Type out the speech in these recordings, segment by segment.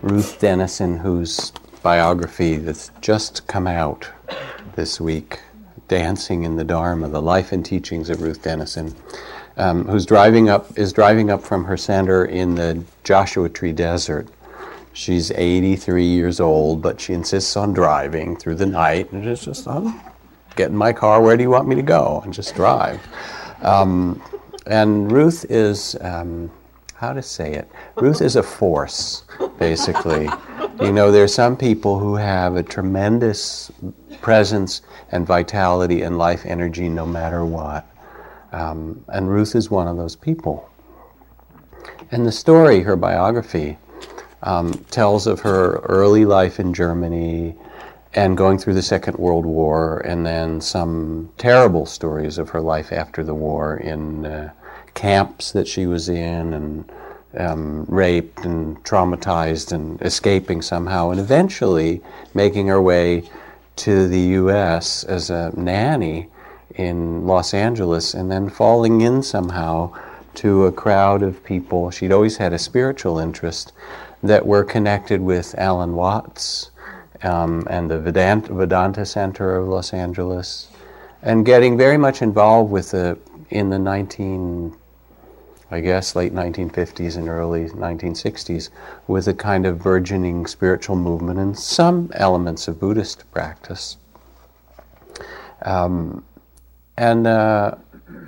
Ruth Denison, whose biography that's just come out this week, Dancing in the Dharma, the life and teachings of Ruth Denison, um, who's driving up, is driving up from her center in the Joshua Tree Desert. She's 83 years old, but she insists on driving through the night. And it's just, oh, get in my car, where do you want me to go? And just drive. Um, and Ruth is, um, how to say it? Ruth is a force, basically. you know, there are some people who have a tremendous presence and vitality and life energy no matter what. Um, and Ruth is one of those people. And the story, her biography, um, tells of her early life in Germany and going through the Second World War, and then some terrible stories of her life after the war in uh, camps that she was in, and um, raped and traumatized and escaping somehow, and eventually making her way to the U.S. as a nanny in Los Angeles, and then falling in somehow to a crowd of people. She'd always had a spiritual interest that were connected with Alan Watts um, and the Vedanta, Vedanta Center of Los Angeles, and getting very much involved with the in the 19, I guess, late 1950s and early 1960s, with a kind of burgeoning spiritual movement and some elements of Buddhist practice. Um, and uh,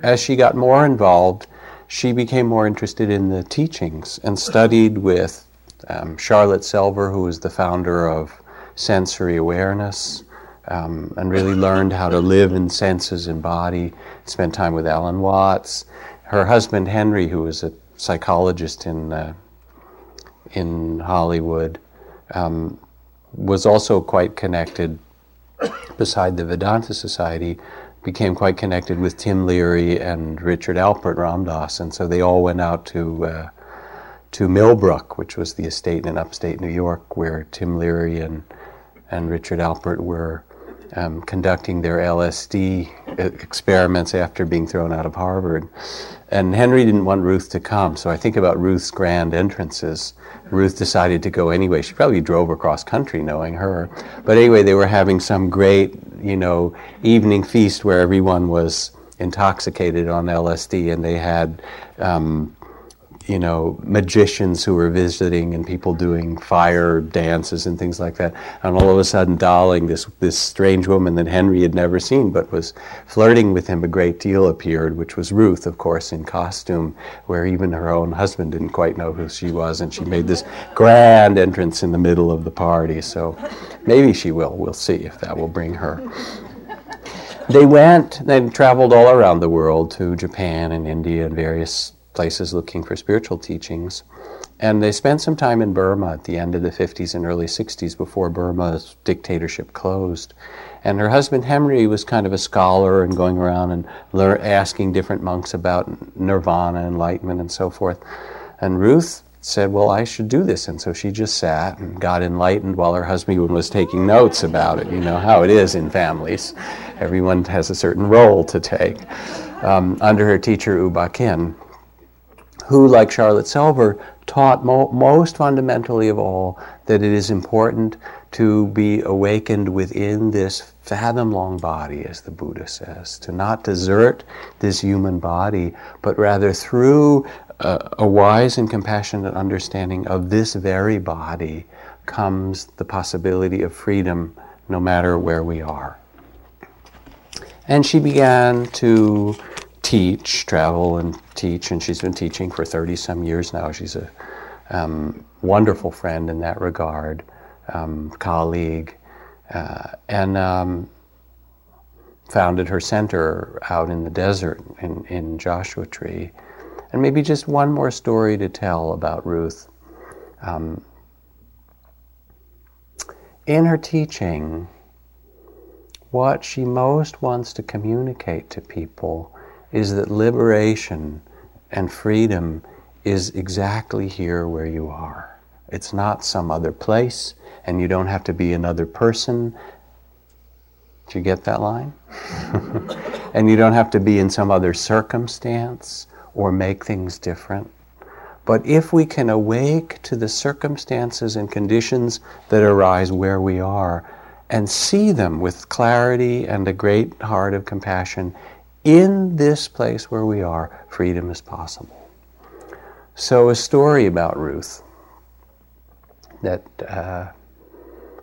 as she got more involved, she became more interested in the teachings and studied with um, Charlotte Selver, who was the founder of sensory awareness, um, and really learned how to live in senses and body. Spent time with Alan Watts. Her husband Henry, who was a psychologist in uh, in Hollywood, um, was also quite connected. Beside the Vedanta Society, became quite connected with Tim Leary and Richard Alpert Ram Dass, and so they all went out to uh, to Millbrook, which was the estate in upstate New York, where Tim Leary and and Richard Alpert were um, conducting their LSD experiments after being thrown out of Harvard. And Henry didn't want Ruth to come, so I think about Ruth's grand entrances. Ruth decided to go anyway. She probably drove across country knowing her. But anyway, they were having some great, you know, evening feast where everyone was intoxicated on LSD and they had um, you know, magicians who were visiting and people doing fire dances and things like that. And all of a sudden, Dolling, this, this strange woman that Henry had never seen but was flirting with him a great deal, appeared, which was Ruth, of course, in costume, where even her own husband didn't quite know who she was. And she made this grand entrance in the middle of the party. So maybe she will. We'll see if that will bring her. They went, they traveled all around the world to Japan and India and various places looking for spiritual teachings. And they spent some time in Burma at the end of the 50s and early 60s before Burma's dictatorship closed. And her husband Henry was kind of a scholar and going around and lear- asking different monks about nirvana, enlightenment, and so forth. And Ruth said, Well, I should do this. And so she just sat and got enlightened while her husband was taking notes about it. You know how it is in families, everyone has a certain role to take. Um, under her teacher, U Ba Khin who, like Charlotte Selver, taught mo- most fundamentally of all that it is important to be awakened within this fathom long body, as the Buddha says, to not desert this human body, but rather through a, a wise and compassionate understanding of this very body comes the possibility of freedom no matter where we are. And she began to teach, travel and teach, and she's been teaching for 30 some years now. She's a um, wonderful friend in that regard, um, colleague, uh, and um, founded her center out in the desert in, in Joshua Tree. And maybe just one more story to tell about Ruth. Um, in her teaching, what she most wants to communicate to people is that liberation and freedom is exactly here where you are. It's not some other place, and you don't have to be another person. Did you get that line? and you don't have to be in some other circumstance or make things different. But if we can awake to the circumstances and conditions that arise where we are and see them with clarity and a great heart of compassion, in this place where we are, freedom is possible. So, a story about Ruth that uh,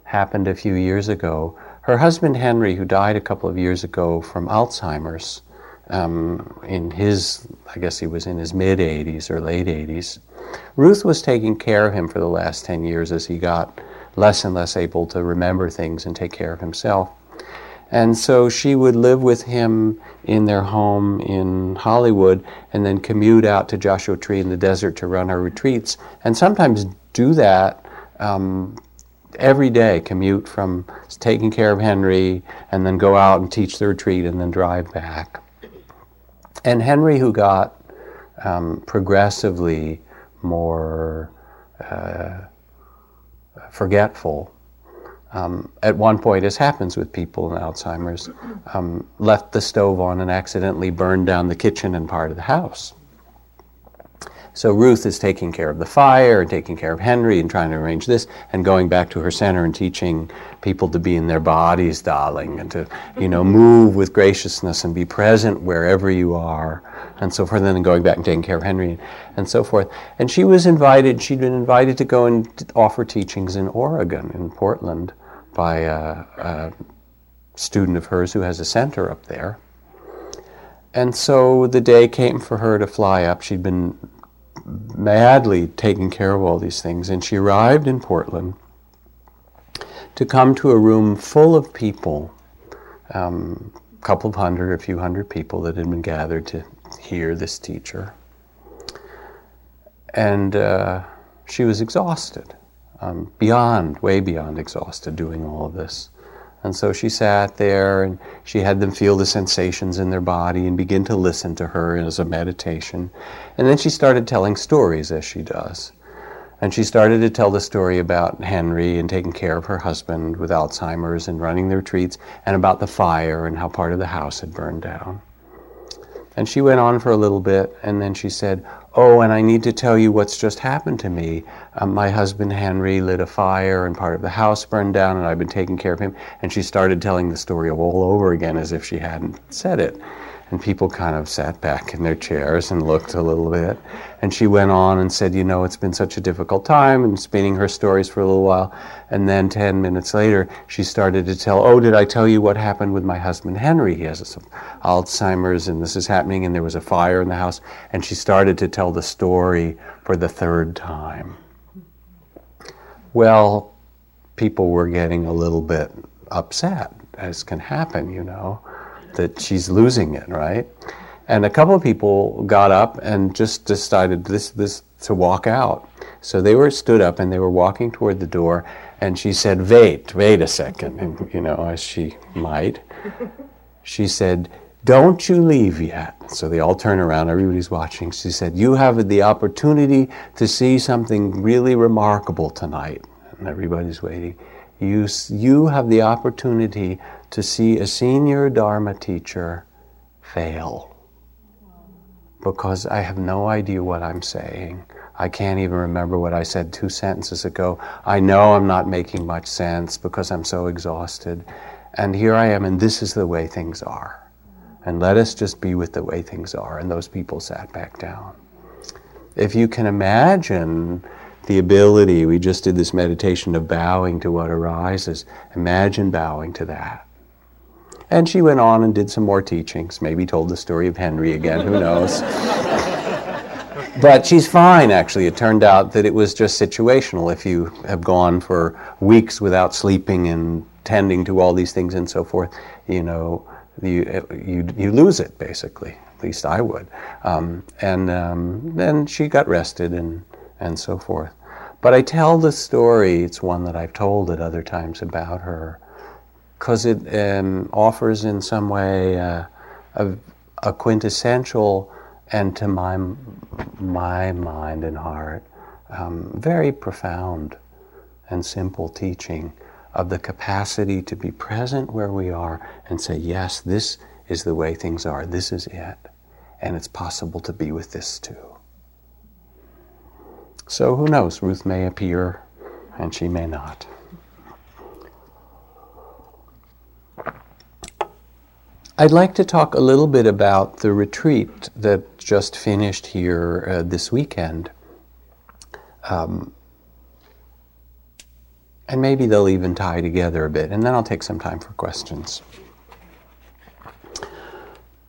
happened a few years ago. Her husband Henry, who died a couple of years ago from Alzheimer's, um, in his, I guess he was in his mid 80s or late 80s. Ruth was taking care of him for the last 10 years as he got less and less able to remember things and take care of himself. And so she would live with him in their home in Hollywood and then commute out to Joshua Tree in the desert to run her retreats and sometimes do that um, every day, commute from taking care of Henry and then go out and teach the retreat and then drive back. And Henry, who got um, progressively more uh, forgetful, um, at one point, as happens with people in Alzheimer's, um, left the stove on and accidentally burned down the kitchen and part of the house. So Ruth is taking care of the fire and taking care of Henry and trying to arrange this and going back to her center and teaching people to be in their bodies, darling, and to, you know, move with graciousness and be present wherever you are and so forth, and then going back and taking care of Henry and so forth. And she was invited, she'd been invited to go and offer teachings in Oregon, in Portland, by a, a student of hers who has a center up there. And so the day came for her to fly up. She'd been madly taking care of all these things. And she arrived in Portland to come to a room full of people, um, a couple of hundred, a few hundred people that had been gathered to hear this teacher. And uh, she was exhausted, um, beyond, way beyond exhausted, doing all of this. And so she sat there and she had them feel the sensations in their body and begin to listen to her as a meditation. And then she started telling stories as she does. And she started to tell the story about Henry and taking care of her husband with Alzheimer's and running the retreats and about the fire and how part of the house had burned down. And she went on for a little bit and then she said, Oh, and I need to tell you what's just happened to me. Um, my husband Henry lit a fire and part of the house burned down, and I've been taking care of him. And she started telling the story all over again as if she hadn't said it. And people kind of sat back in their chairs and looked a little bit. And she went on and said, You know, it's been such a difficult time, and spinning her stories for a little while. And then 10 minutes later, she started to tell, Oh, did I tell you what happened with my husband Henry? He has some Alzheimer's, and this is happening, and there was a fire in the house. And she started to tell the story for the third time. Well, people were getting a little bit upset, as can happen, you know that she's losing it, right? And a couple of people got up and just decided this this to walk out. So they were stood up and they were walking toward the door, and she said, "Wait, wait a second, and, you know, as she might. She said, "Don't you leave yet." So they all turn around. Everybody's watching. She said, "You have the opportunity to see something really remarkable tonight," and everybody's waiting. You you have the opportunity to see a senior Dharma teacher fail because I have no idea what I'm saying. I can't even remember what I said two sentences ago. I know I'm not making much sense because I'm so exhausted. And here I am, and this is the way things are. And let us just be with the way things are. And those people sat back down. If you can imagine the ability, we just did this meditation of bowing to what arises, imagine bowing to that. And she went on and did some more teachings, maybe told the story of Henry again, who knows. but she's fine, actually. It turned out that it was just situational. If you have gone for weeks without sleeping and tending to all these things and so forth, you know, you, you, you lose it, basically. At least I would. Um, and um, then she got rested and, and so forth. But I tell the story, it's one that I've told at other times about her because it um, offers in some way uh, a, a, quintessential and to my, my mind and heart um, very profound and simple teaching of the capacity to be present where we are and say, yes, this is the way things are, this is it, and it's possible to be with this too. So who knows? Ruth may appear and she may not. I'd like to talk a little bit about the retreat that just finished here uh, this weekend. Um, and maybe they'll even tie together a bit, and then I'll take some time for questions.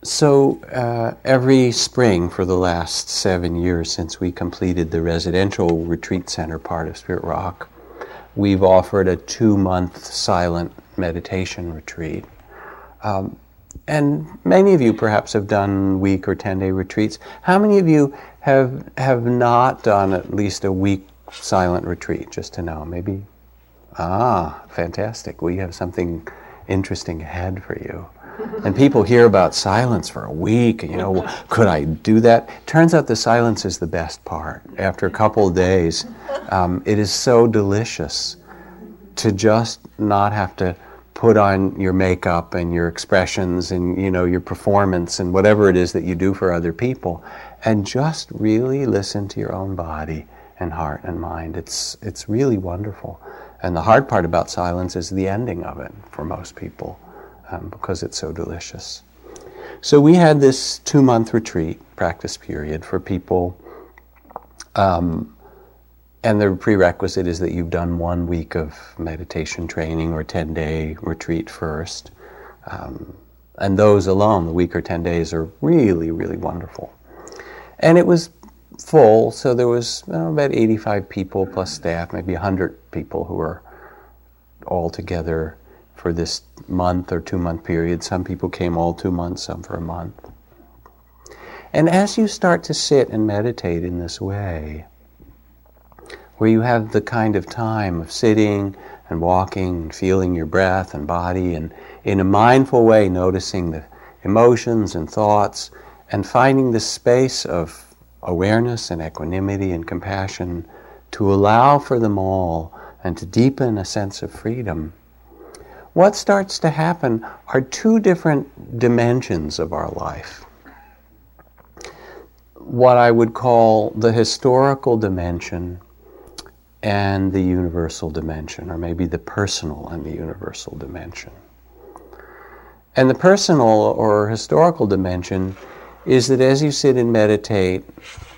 So, uh, every spring for the last seven years since we completed the residential retreat center part of Spirit Rock, we've offered a two month silent meditation retreat. Um, and many of you perhaps have done week or 10 day retreats. How many of you have, have not done at least a week silent retreat, just to know? Maybe? Ah, fantastic. We have something interesting ahead for you. And people hear about silence for a week. You know, could I do that? Turns out the silence is the best part. After a couple of days, um, it is so delicious to just not have to put on your makeup and your expressions and you know your performance and whatever it is that you do for other people and just really listen to your own body and heart and mind. It's it's really wonderful. And the hard part about silence is the ending of it for most people um, because it's so delicious. So we had this two month retreat practice period for people um, and the prerequisite is that you've done one week of meditation training or 10 day retreat first. Um, and those alone, the week or 10 days, are really, really wonderful. And it was full, so there was about 85 people plus staff, maybe 100 people who were all together for this month or two month period. Some people came all two months, some for a month. And as you start to sit and meditate in this way, where you have the kind of time of sitting and walking and feeling your breath and body and in a mindful way noticing the emotions and thoughts and finding the space of awareness and equanimity and compassion to allow for them all and to deepen a sense of freedom. What starts to happen are two different dimensions of our life. What I would call the historical dimension and the universal dimension, or maybe the personal and the universal dimension. And the personal or historical dimension is that as you sit and meditate,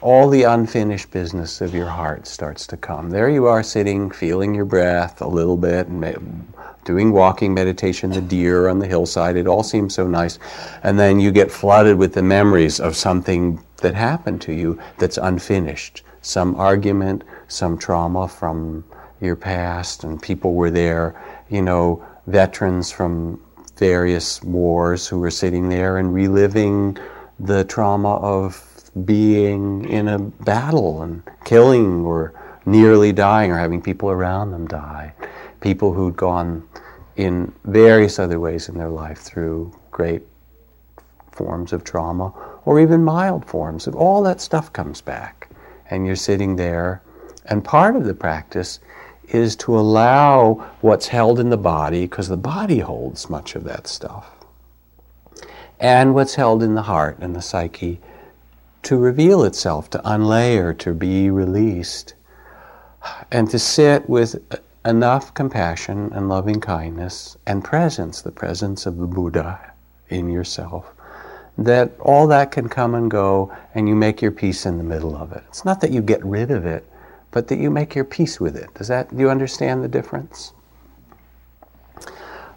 all the unfinished business of your heart starts to come. There you are sitting, feeling your breath a little bit, and doing walking meditation, the deer on the hillside. It all seems so nice. And then you get flooded with the memories of something that happened to you that's unfinished some argument, some trauma from your past, and people were there, you know, veterans from various wars who were sitting there and reliving the trauma of being in a battle and killing or nearly dying or having people around them die. People who'd gone in various other ways in their life through great forms of trauma or even mild forms of all that stuff comes back and you're sitting there. And part of the practice is to allow what's held in the body, because the body holds much of that stuff, and what's held in the heart and the psyche to reveal itself, to unlayer, to be released, and to sit with enough compassion and loving kindness and presence, the presence of the Buddha in yourself, that all that can come and go and you make your peace in the middle of it. It's not that you get rid of it, but that you make your peace with it. Does that, do you understand the difference?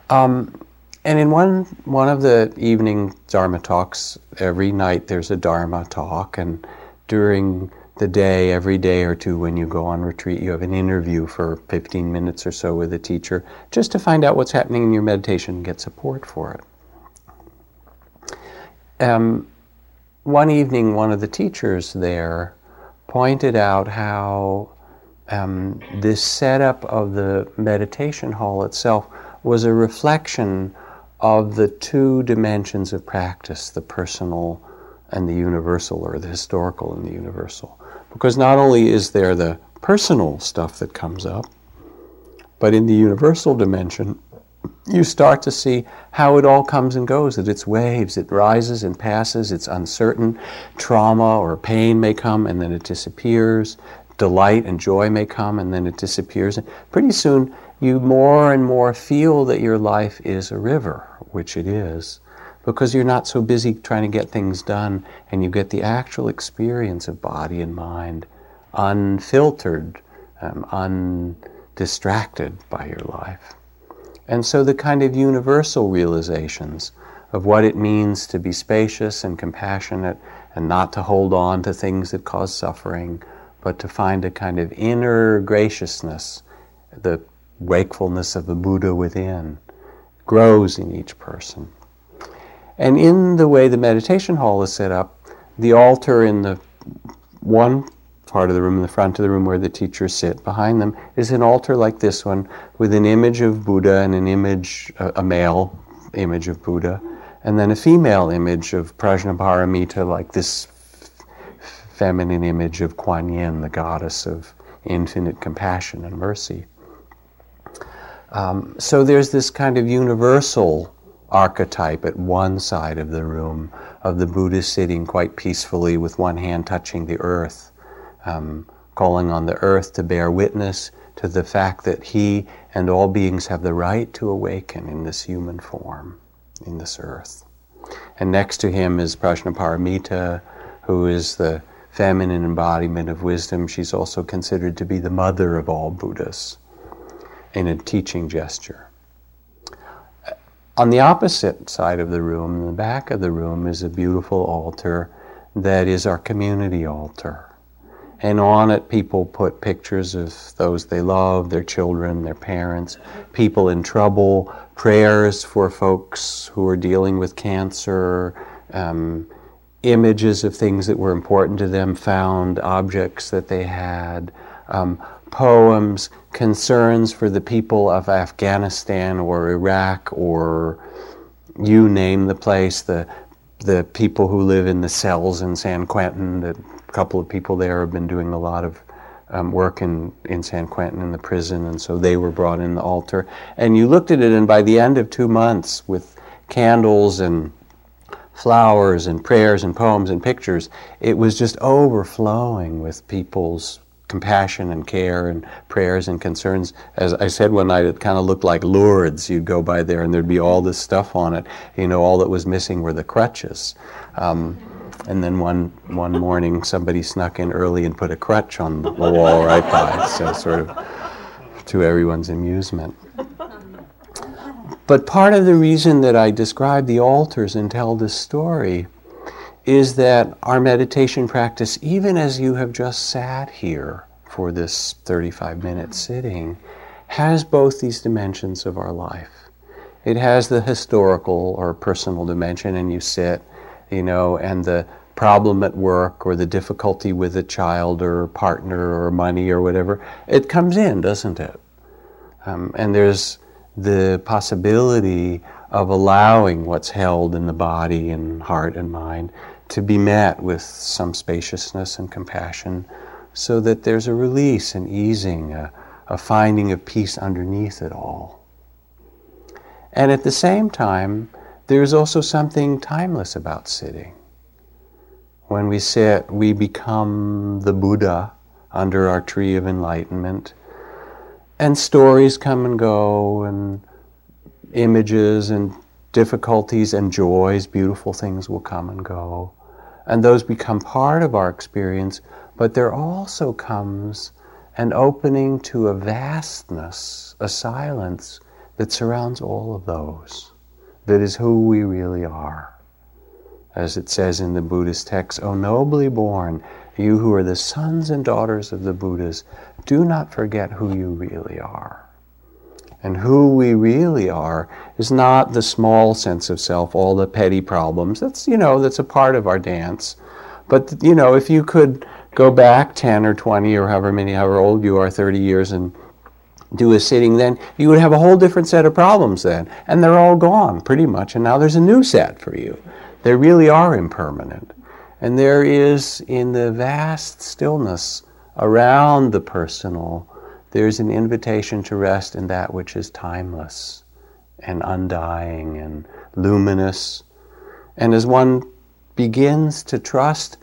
Um, and in one, one of the evening Dharma talks, every night there's a Dharma talk, and during the day, every day or two when you go on retreat, you have an interview for 15 minutes or so with a teacher just to find out what's happening in your meditation and get support for it. Um, one evening, one of the teachers there pointed out how um, this setup of the meditation hall itself was a reflection of the two dimensions of practice the personal and the universal, or the historical and the universal. Because not only is there the personal stuff that comes up, but in the universal dimension, you start to see how it all comes and goes, that it's waves, it rises and passes, it's uncertain. Trauma or pain may come and then it disappears. delight and joy may come and then it disappears. And pretty soon, you more and more feel that your life is a river, which it is, because you're not so busy trying to get things done and you get the actual experience of body and mind unfiltered, um, undistracted by your life. And so the kind of universal realizations of what it means to be spacious and compassionate and not to hold on to things that cause suffering, but to find a kind of inner graciousness, the wakefulness of the Buddha within, grows in each person. And in the way the meditation hall is set up, the altar in the one part of the room, in the front of the room where the teachers sit, behind them is an altar like this one with an image of Buddha and an image, a, male image of Buddha, and then a female image of Prajnaparamita, like this feminine image of Kuan Yin, the goddess of infinite compassion and mercy. Um, so there's this kind of universal archetype at one side of the room of the Buddha sitting quite peacefully with one hand touching the earth um, calling on the earth to bear witness to the fact that he and all beings have the right to awaken in this human form, in this earth. And next to him is Prajnaparamita, who is the feminine embodiment of wisdom. She's also considered to be the mother of all Buddhas in a teaching gesture. On the opposite side of the room, in the back of the room, is a beautiful altar that is our community altar and on it people put pictures of those they love, their children, their parents, people in trouble, prayers for folks who are dealing with cancer, um, images of things that were important to them, found objects that they had, um, poems, concerns for the people of Afghanistan or Iraq or you name the place, the the people who live in the cells in San Quentin that couple of people there have been doing a lot of um, work in, in San Quentin in the prison, and so they were brought in the altar. And you looked at it, and by the end of two months, with candles and flowers and prayers and poems and pictures, it was just overflowing with people's compassion and care and prayers and concerns. As I said one night, it kind of looked like Lourdes. You'd go by there and there'd be all this stuff on it. You know, all that was missing were the crutches. Um, and then one, one morning, somebody snuck in early and put a crutch on the wall right by, so sort of to everyone's amusement. But part of the reason that I describe the altars and tell this story is that our meditation practice, even as you have just sat here for this 35 minute sitting, has both these dimensions of our life. It has the historical or personal dimension, and you sit you know, and the problem at work or the difficulty with a child or partner or money or whatever, it comes in, doesn't it? Um, and there's the possibility of allowing what's held in the body and heart and mind to be met with some spaciousness and compassion so that there's a release and easing, a, a finding of peace underneath it all. And at the same time, there's also something timeless about sitting. When we sit, we become the Buddha under our tree of enlightenment. And stories come and go, and images and difficulties and joys, beautiful things will come and go. And those become part of our experience, but there also comes an opening to a vastness, a silence that surrounds all of those that is who we really are. As it says in the Buddhist text, O nobly born, you who are the sons and daughters of the Buddhas, do not forget who you really are. And who we really are is not the small sense of self, all the petty problems. That's, you know, that's a part of our dance. But, you know, if you could go back 10 or 20 or however many, however old you are, 30 years, and do a sitting then, you would have a whole different set of problems then. And they're all gone pretty much. And now there's a new set for you. They really are impermanent. And there is, in the vast stillness around the personal, there's an invitation to rest in that which is timeless and undying and luminous. And as one begins to trust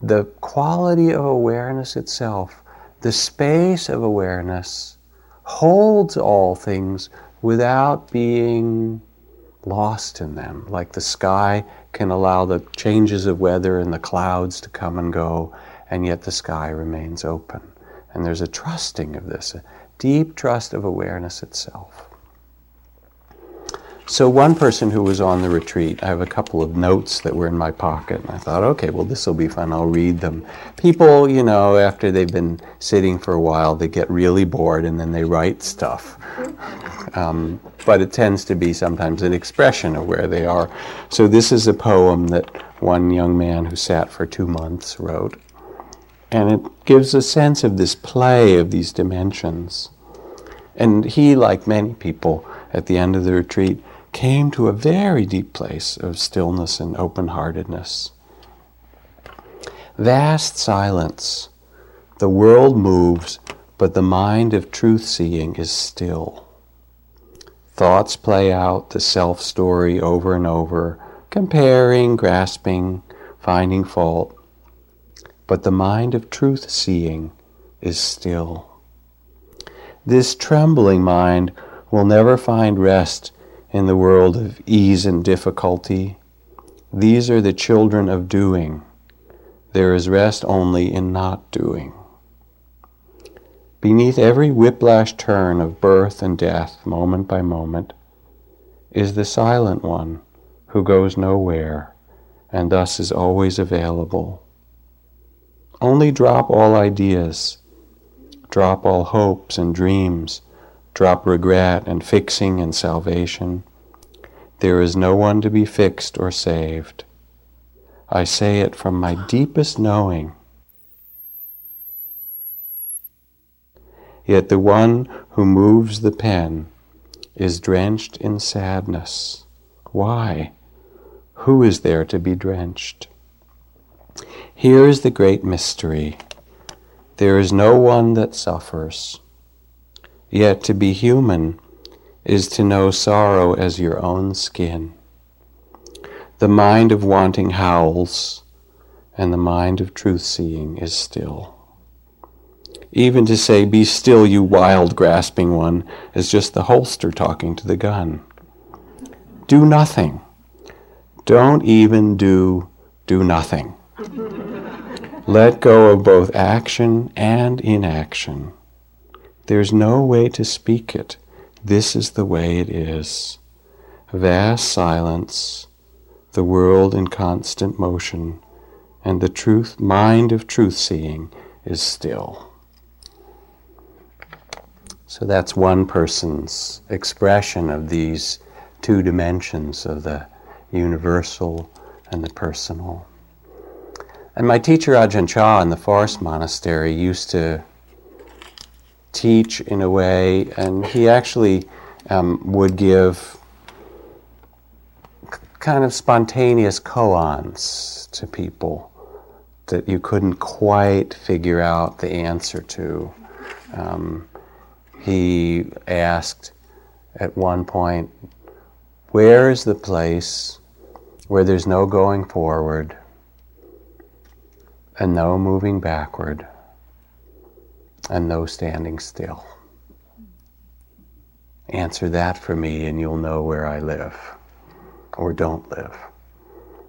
the quality of awareness itself, the space of awareness holds all things without being lost in them. Like the sky can allow the changes of weather and the clouds to come and go, and yet the sky remains open. And there's a trusting of this, a deep trust of awareness itself. So, one person who was on the retreat, I have a couple of notes that were in my pocket, and I thought, okay, well, this will be fun, I'll read them. People, you know, after they've been sitting for a while, they get really bored and then they write stuff. Um, but it tends to be sometimes an expression of where they are. So, this is a poem that one young man who sat for two months wrote. And it gives a sense of this play of these dimensions. And he, like many people at the end of the retreat, came to a very deep place of stillness and open heartedness. Vast silence. The world moves, but the mind of truth seeing is still. Thoughts play out the self story over and over, comparing, grasping, finding fault. But the mind of truth seeing is still. This trembling mind will never find rest in the world of ease and difficulty. These are the children of doing. There is rest only in not doing. Beneath every whiplash turn of birth and death, moment by moment, is the silent one who goes nowhere and thus is always available. Only drop all ideas, drop all hopes and dreams drop regret and fixing and salvation. There is no one to be fixed or saved. I say it from my deepest knowing. Yet the one who moves the pen is drenched in sadness. Why? Who is there to be drenched? Here is the great mystery. There is no one that suffers. Yet to be human is to know sorrow as your own skin. The mind of wanting howls, and the mind of truth seeing is still. Even to say, Be still, you wild grasping one, is just the holster talking to the gun. Do nothing. Don't even do do nothing. Let go of both action and inaction. There's no way to speak it. This is the way it is. Vast silence, the world in constant motion, and the truth mind of truth seeing is still. So that's one person's expression of these two dimensions of the universal and the personal. And my teacher Ajahn Chah in the forest monastery used to teach in a way, and he actually um, would give kind of spontaneous koans to people that you couldn't quite figure out the answer to. Um, he asked at one point, Where is the place where there's no going forward and no moving backward? And no standing still. Answer that for me, and you'll know where I live or don't live.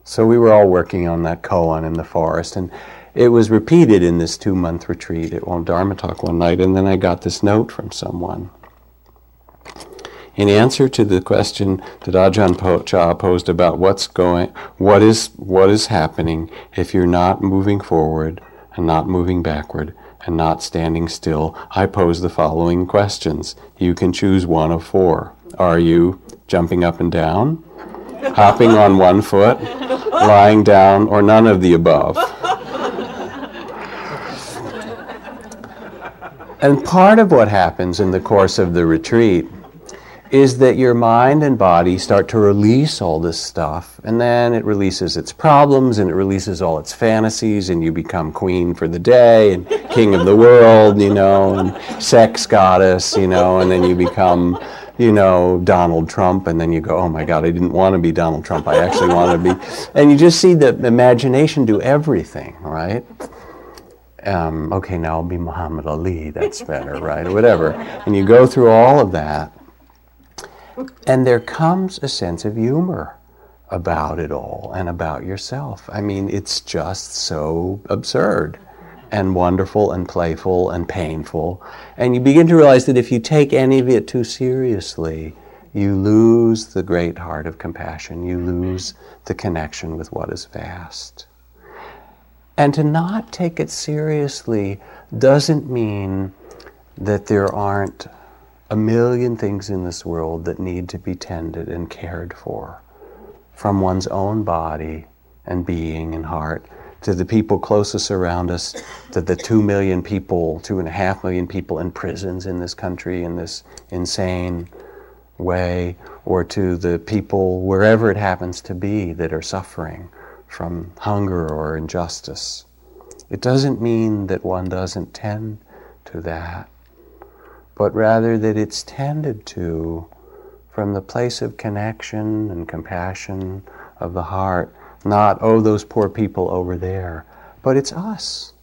So we were all working on that koan in the forest, and it was repeated in this two month retreat at one Dharma talk one night, and then I got this note from someone. In answer to the question that Ajahn Chah posed about what's going, what is, what is happening if you're not moving forward and not moving backward, and not standing still, I pose the following questions. You can choose one of four. Are you jumping up and down, hopping on one foot, lying down, or none of the above? And part of what happens in the course of the retreat is that your mind and body start to release all this stuff, and then it releases its problems and it releases all its fantasies, and you become queen for the day and king of the world, you know, and sex goddess, you know, and then you become, you know, Donald Trump, and then you go, oh my God, I didn't want to be Donald Trump, I actually want to be. And you just see the imagination do everything, right? Um, okay, now I'll be Muhammad Ali. That's better, right? Or whatever. And you go through all of that, and there comes a sense of humor about it all and about yourself. I mean, it's just so absurd and wonderful and playful and painful. And you begin to realize that if you take any of it too seriously, you lose the great heart of compassion. You lose the connection with what is vast. And to not take it seriously doesn't mean that there aren't a million things in this world that need to be tended and cared for from one's own body and being and heart to the people closest around us, to the two million people, two and a half million people in prisons in this country in this insane way, or to the people wherever it happens to be that are suffering from hunger or injustice. It doesn't mean that one doesn't tend to that, but rather that it's tended to from the place of connection and compassion of the heart, not, oh, those poor people over there, but it's us.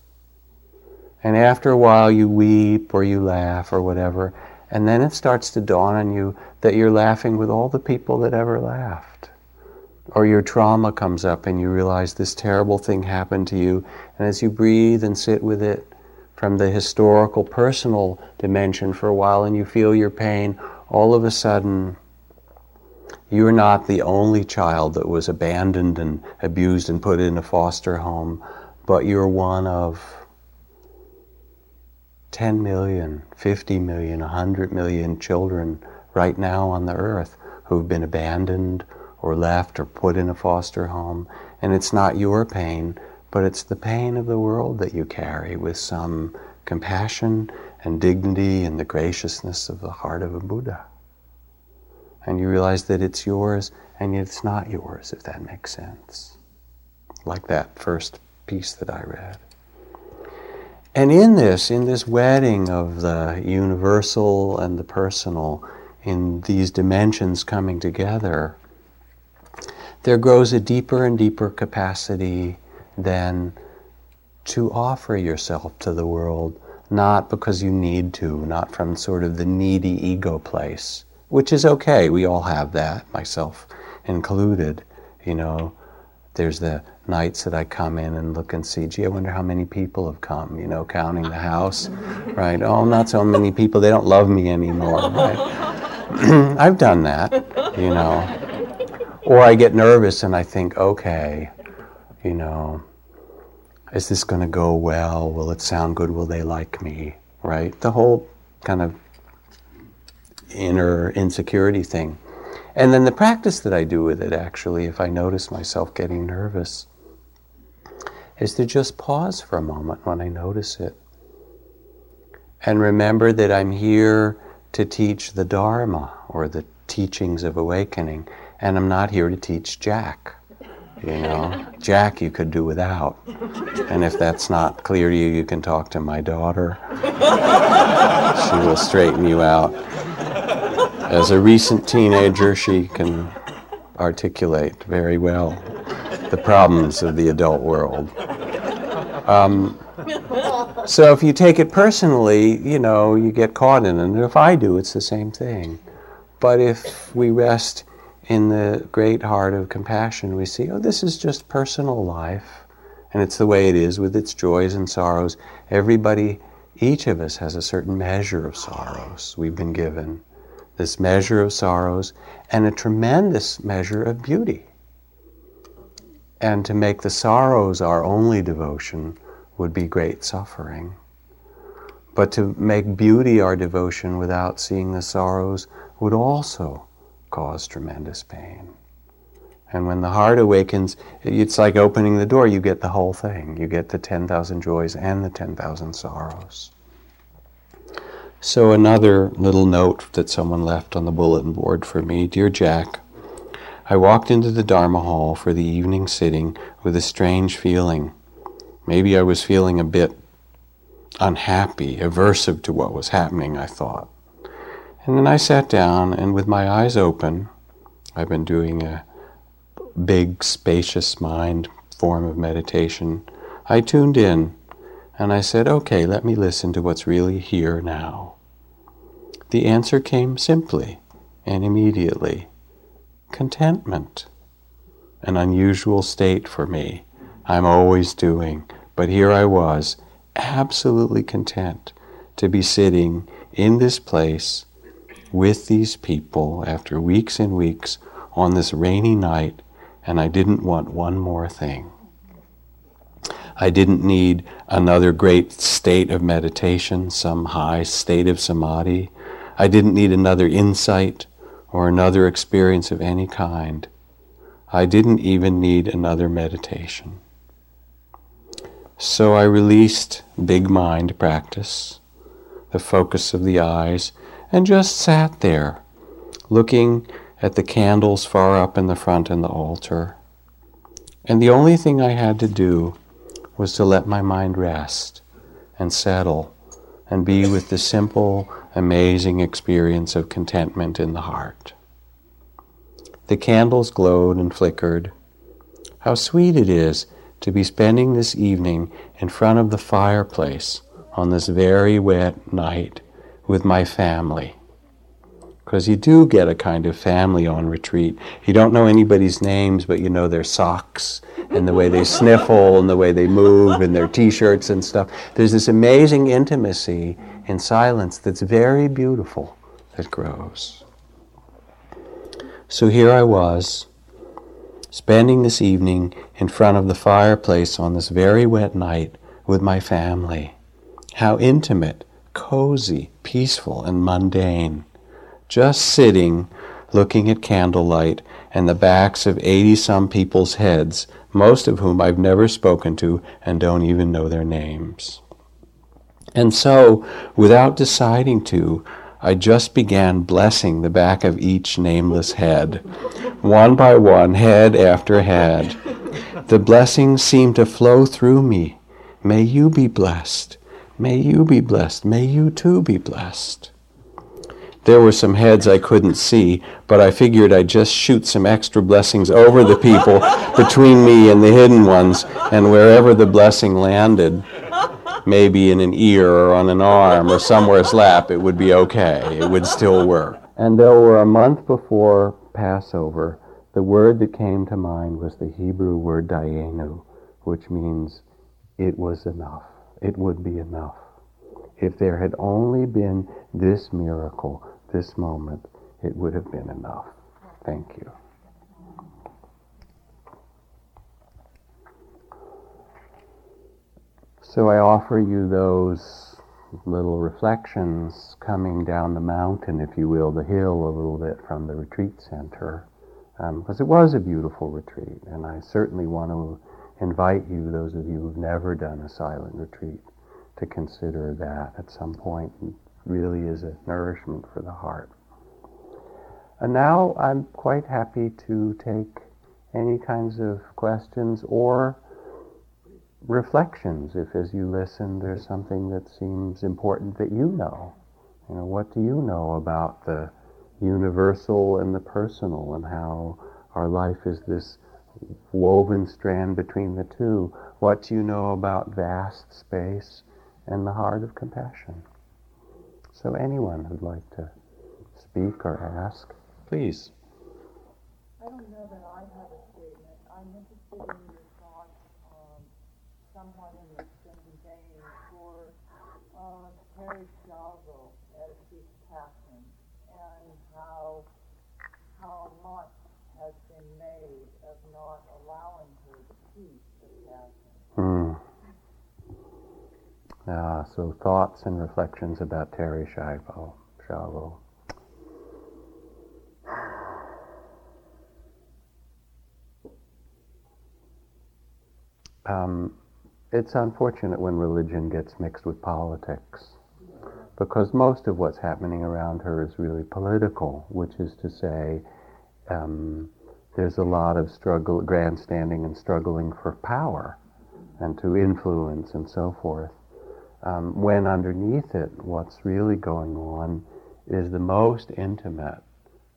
And after a while, you weep or you laugh or whatever, and then it starts to dawn on you that you're laughing with all the people that ever laughed. Or your trauma comes up and you realize this terrible thing happened to you, and as you breathe and sit with it from the historical, personal dimension for a while, and you feel your pain, all of a sudden, you're not the only child that was abandoned and abused and put in a foster home, but you're one of 10 million, 50 million, 100 million children right now on the earth who've been abandoned or left or put in a foster home. And it's not your pain, but it's the pain of the world that you carry with some compassion and dignity and the graciousness of the heart of a Buddha and you realize that it's yours and yet it's not yours, if that makes sense. Like that first piece that I read. And in this, in this wedding of the universal and the personal, in these dimensions coming together, there grows a deeper and deeper capacity then to offer yourself to the world, not because you need to, not from sort of the needy ego place, which is okay. We all have that, myself included. You know, there's the nights that I come in and look and see, gee, I wonder how many people have come, you know, counting the house, right? Oh, not so many people, they don't love me anymore, right? I've done that, you know. Or I get nervous and I think, okay, you know, is this going to go well? Will it sound good? Will they like me? Right? The whole kind of inner insecurity thing. And then the practice that I do with it, actually, if I notice myself getting nervous, is to just pause for a moment when I notice it. And remember that I'm here to teach the Dharma or the teachings of awakening, and I'm not here to teach Jack. You know, Jack you could do without. And if that's not clear to you, you can talk to my daughter. she will straighten you out. As a recent teenager, she can articulate very well the problems of the adult world. Um, so if you take it personally, you know, you get caught in it. And if I do, it's the same thing. But if we rest in the great heart of compassion, we see, oh, this is just personal life. And it's the way it is with its joys and sorrows. Everybody, each of us has a certain measure of sorrows we've been given this measure of sorrows, and a tremendous measure of beauty. And to make the sorrows our only devotion would be great suffering. But to make beauty our devotion without seeing the sorrows would also cause tremendous pain. And when the heart awakens, it's like opening the door. You get the whole thing. You get the 10,000 joys and the 10,000 sorrows. So, another little note that someone left on the bulletin board for me Dear Jack, I walked into the Dharma hall for the evening sitting with a strange feeling. Maybe I was feeling a bit unhappy, aversive to what was happening, I thought. And then I sat down, and with my eyes open, I've been doing a big, spacious mind form of meditation. I tuned in And I said, okay, let me listen to what's really here now. The answer came simply and immediately contentment. An unusual state for me. I'm always doing. But here I was, absolutely content to be sitting in this place with these people after weeks and weeks on this rainy night, and I didn't want one more thing. I didn't need another great state of meditation, some high state of samadhi. I didn't need another insight or another experience of any kind. I didn't even need another meditation. So I released big mind practice, the focus of the eyes, and just sat there, looking at the candles far up in the front in the altar. And the only thing I had to do was to let my mind rest and settle and be with the simple, amazing experience of contentment in the heart. The candles glowed and flickered. How sweet it is to be spending this evening in front of the fireplace on this very wet night with my family. Because you do get a kind of family on retreat. You don't know anybody's names, but you know their socks and the way they sniffle and the way they move and their t shirts and stuff. There's this amazing intimacy in silence that's very beautiful that grows. So here I was spending this evening in front of the fireplace on this very wet night with my family. How intimate, cozy, peaceful, and mundane. Just sitting, looking at candlelight and the backs of 80 some people's heads, most of whom I've never spoken to and don't even know their names. And so, without deciding to, I just began blessing the back of each nameless head, one by one, head after head. The blessings seemed to flow through me. May you be blessed. May you be blessed. May you too be blessed. There were some heads I couldn't see, but I figured I'd just shoot some extra blessings over the people between me and the hidden ones, and wherever the blessing landed, maybe in an ear or on an arm or somewhere's lap, it would be okay. It would still work. And there were a month before Passover, the word that came to mind was the Hebrew word dayenu, which means it was enough. It would be enough. If there had only been this miracle, this moment, it would have been enough. Thank you. So I offer you those little reflections coming down the mountain, if you will, the hill a little bit from the retreat center, because um, it was a beautiful retreat, and I certainly want to invite you, those of you who've never done a silent retreat, to consider that at some point. It really is a nourishment for the heart. And now I'm quite happy to take any kinds of questions or reflections if as you listen there's something that seems important that you know. You know, what do you know about the universal and the personal and how our life is this woven strand between the two? What do you know about vast space and the heart of compassion? So anyone who'd like to speak or ask, please. I don't know that I have a statement. I'm interested in your thoughts um, somewhat in the same vein for uh, Terri Schiavo as his passing and how how much been made of not allowing her to keep the passing. Hmm. Uh, so thoughts and reflections about Terri Schiavo. Schiavo. Um, it's unfortunate when religion gets mixed with politics because most of what's happening around her is really political, which is to say, um, there's a lot of struggle, grandstanding, and struggling for power and to influence and so forth. Um, when underneath it, what's really going on is the most intimate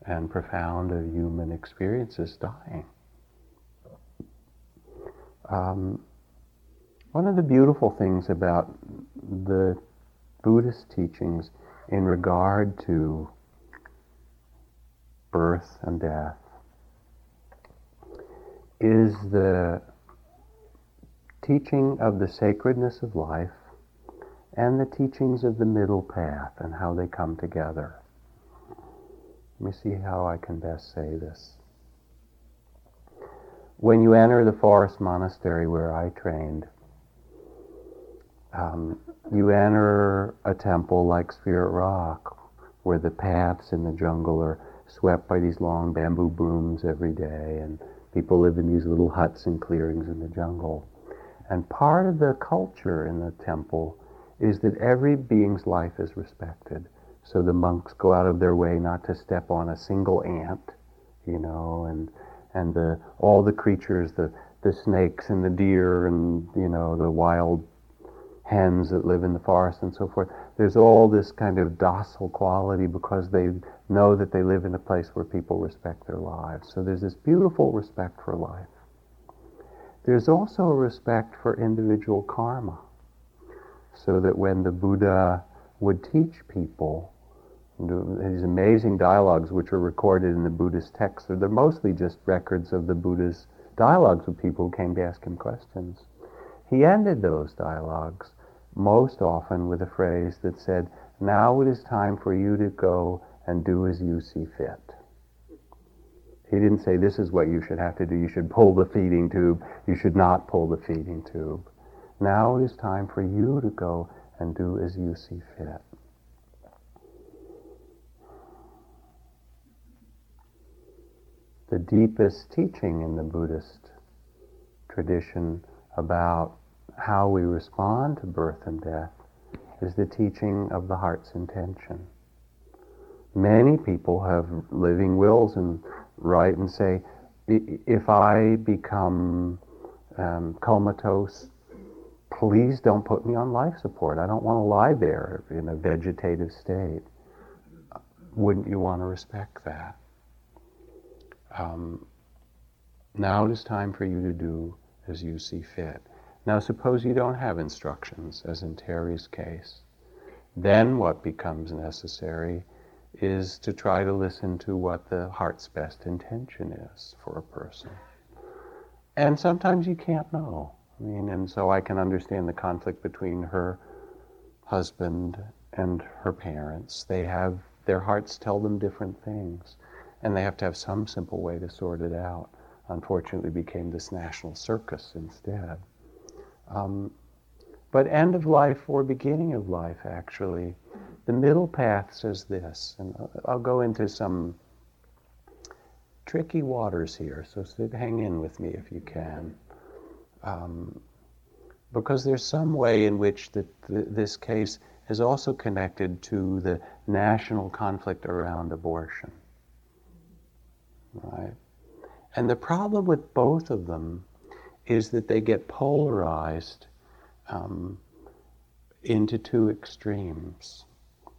and profound of human experiences dying. Um, One of the beautiful things about the Buddhist teachings in regard to birth and death is the teaching of the sacredness of life and the teachings of the middle path and how they come together. Let me see how I can best say this. When you enter the forest monastery where I trained, um, you enter a temple like Spirit Rock, where the paths in the jungle are swept by these long bamboo brooms every day, and people live in these little huts and clearings in the jungle. And part of the culture in the temple is that every being's life is respected. So the monks go out of their way not to step on a single ant, you know, and and the all the creatures, the the snakes and the deer and you know the wild hens that live in the forest and so forth. There's all this kind of docile quality because they know that they live in a place where people respect their lives. So there's this beautiful respect for life. There's also a respect for individual karma. So that when the Buddha would teach people, these amazing dialogues which are recorded in the Buddhist texts, they're mostly just records of the Buddha's dialogues with people who came to ask him questions. He ended those dialogues most often with a phrase that said, Now it is time for you to go and do as you see fit. He didn't say, This is what you should have to do. You should pull the feeding tube. You should not pull the feeding tube. Now it is time for you to go and do as you see fit. The deepest teaching in the Buddhist tradition about how we respond to birth and death is the teaching of the heart's intention. Many people have living wills and write and say, if I become um, comatose, please don't put me on life support. I don't want to lie there in a vegetative state. Wouldn't you want to respect that? Um, now it is time for you to do as you see fit. Now, suppose you don't have instructions, as in Terri's case. Then what becomes necessary is to try to listen to what the heart's best intention is for a person. And sometimes you can't know. I mean, and so I can understand the conflict between her husband and her parents. They have, their hearts tell them different things, and they have to have some simple way to sort it out. Unfortunately, became this national circus instead. Um, but end of life or beginning of life, actually, the middle path says this, and I'll go into some tricky waters here, so hang in with me if you can. Um, because there's some way in which the, the, this case is also connected to the national conflict around abortion. Right? And the problem with both of them is that they get polarized um, into two extremes.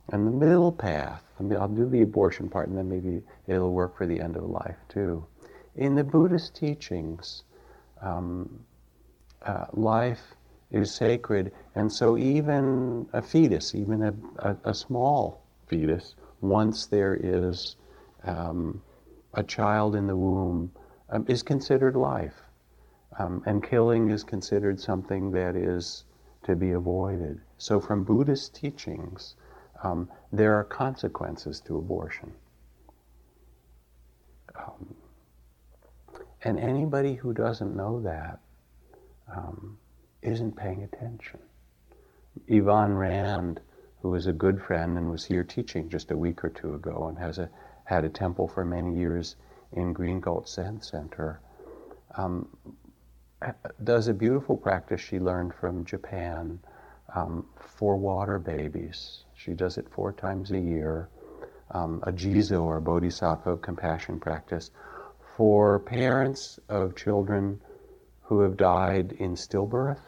And the middle path, I mean, I'll do the abortion part and then maybe it'll work for the end of life too. In the Buddhist teachings, um, uh, life is sacred, and so even a fetus, even a, a, a small fetus, once there is um, a child in the womb, um, is considered life. Um, and killing is considered something that is to be avoided. So, from Buddhist teachings, um, there are consequences to abortion. Um, and anybody who doesn't know that um, not paying attention. Yvonne Rand, who is a good friend and was here teaching just a week or two ago and has a, had a temple for many years in Green Gulch Zen Center, um, does a beautiful practice she learned from Japan um, for water babies. She does it four times a year, um, a jizo or bodhisattva compassion practice for parents of children who have died in stillbirth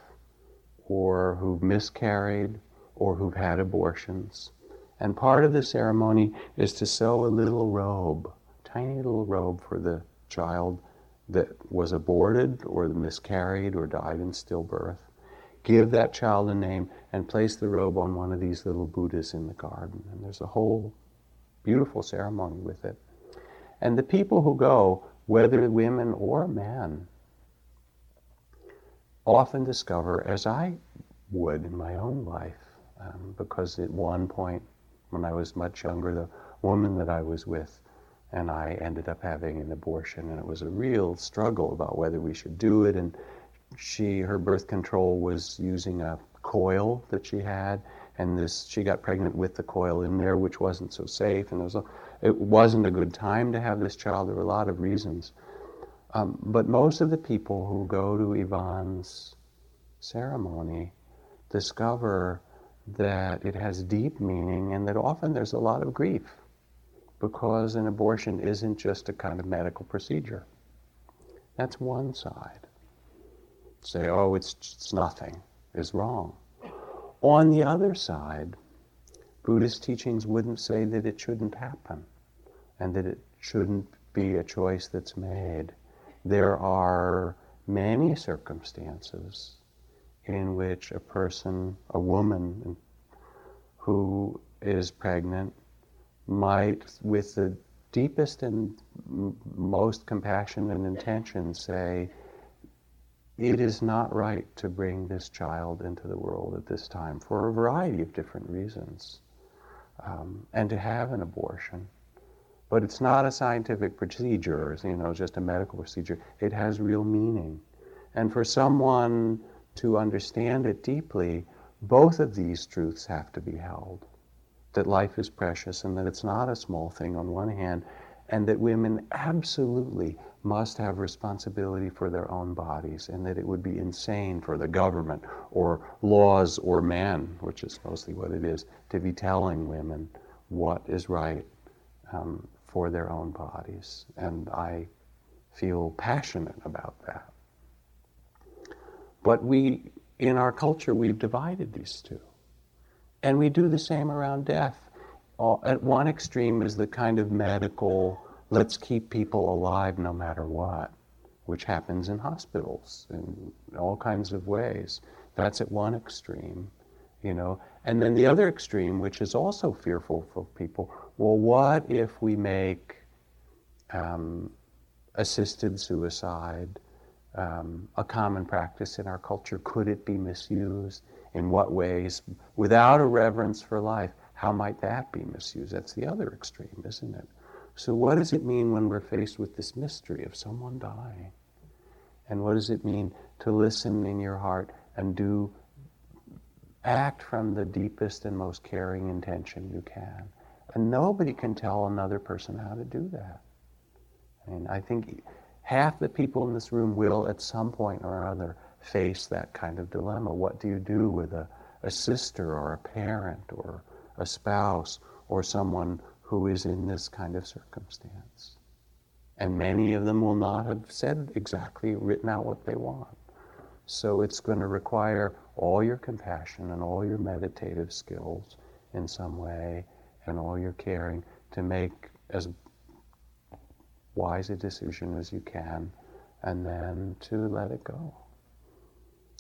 or who've miscarried or who've had abortions. And part of the ceremony is to sew a little robe, tiny little robe for the child that was aborted or miscarried or died in stillbirth, give that child a name, and place the robe on one of these little Buddhas in the garden. And there's a whole beautiful ceremony with it. And the people who go, whether women or men, often discover, as I would in my own life, um, because at one point when I was much younger, the woman that I was with and I ended up having an abortion, and it was a real struggle about whether we should do it. And she, her birth control was using a coil that she had, and this she got pregnant with the coil in there, which wasn't so safe, and was a, it wasn't a good time to have this child. There were a lot of reasons, um, but most of the people who go to Yvonne's ceremony discover that it has deep meaning, and that often there's a lot of grief because an abortion isn't just a kind of medical procedure. That's one side. Say, oh, it's, it's nothing, is wrong. On the other side, Buddhist teachings wouldn't say that it shouldn't happen and that it shouldn't be a choice that's made. There are many circumstances in which a person, a woman who is pregnant, might, with the deepest and most compassionate intention, say, it is not right to bring this child into the world at this time for a variety of different reasons, um, and to have an abortion. But it's not a scientific procedure, you know, just a medical procedure. It has real meaning. And for someone to understand it deeply, both of these truths have to be held that life is precious and that it's not a small thing on one hand, and that women absolutely must have responsibility for their own bodies, and that it would be insane for the government or laws or men, which is mostly what it is, to be telling women what is right um, for their own bodies. And I feel passionate about that. But we, in our culture, we've divided these two. And we do the same around death. At one extreme is the kind of medical, let's keep people alive no matter what, which happens in hospitals in all kinds of ways. That's at one extreme, you know. And then the other extreme, which is also fearful for people, well, what if we make um, assisted suicide um, a common practice in our culture? Could it be misused? In what ways? Without a reverence for life, how might that be misused? That's the other extreme, isn't it? So, what does it mean when we're faced with this mystery of someone dying? And what does it mean to listen in your heart and do act from the deepest and most caring intention you can? And nobody can tell another person how to do that. I mean, I think half the people in this room will, at some point or other, face that kind of dilemma. What do you do with a, a sister or a parent or a spouse or someone who is in this kind of circumstance? And many of them will not have said exactly, written out what they want. So it's going to require all your compassion and all your meditative skills in some way and all your caring to make as wise a decision as you can and then to let it go.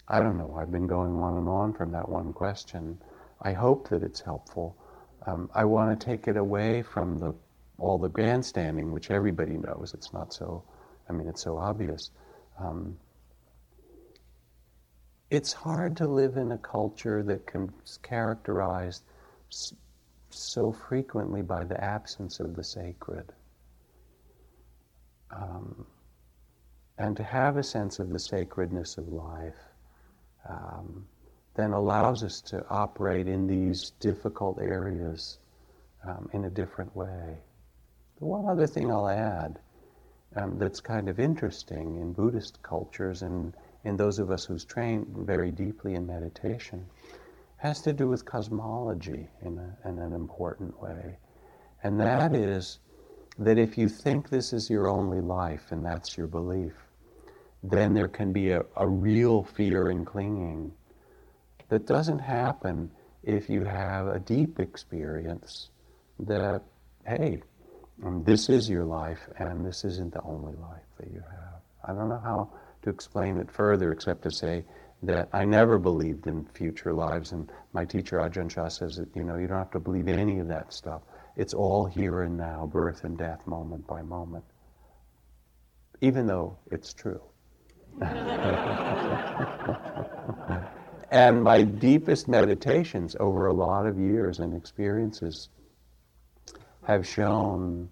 I don't know. I've been going on and on from that one question. I hope that it's helpful. Um, I want to take it away from the all the grandstanding, which everybody knows. It's not so. I mean, it's so obvious. Um, it's hard to live in a culture that can characterized so frequently by the absence of the sacred. Um, and to have a sense of the sacredness of life um, then allows us to operate in these difficult areas um, in a different way. The one other thing I'll add um, that's kind of interesting in Buddhist cultures and in those of us who's trained very deeply in meditation has to do with cosmology in, a, in an important way. And that is that if you think this is your only life and that's your belief, then there can be a, a real fear and clinging that doesn't happen if you have a deep experience that, hey, this is your life and this isn't the only life that you have. I don't know how to explain it further except to say that I never believed in future lives. And my teacher, Ajahn Chah, says that, you know, you don't have to believe in any of that stuff. It's all here and now, birth and death, moment by moment. Even though it's true. and my deepest meditations over a lot of years and experiences have shown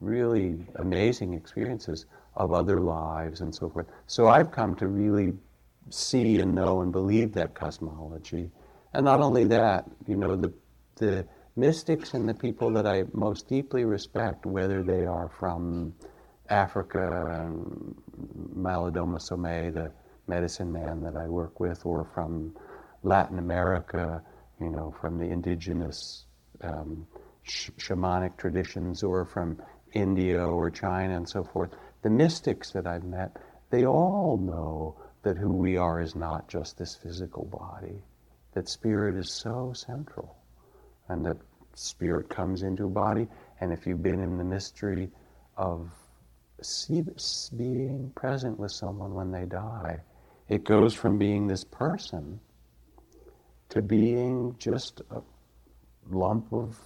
really amazing experiences of other lives and so forth. So I've come to really see and know and believe that cosmology. And not only that, you know, the, the mystics and the people that I most deeply respect, whether they are from Africa, and Malidoma Somé, the medicine man that I work with, or from Latin America, you know, from the indigenous um, sh- shamanic traditions, or from India or China and so forth. The mystics that I've met, they all know that who we are is not just this physical body, that spirit is so central, and that spirit comes into a body. And if you've been in the mystery of being present with someone when they die, it goes from being this person to being just a lump of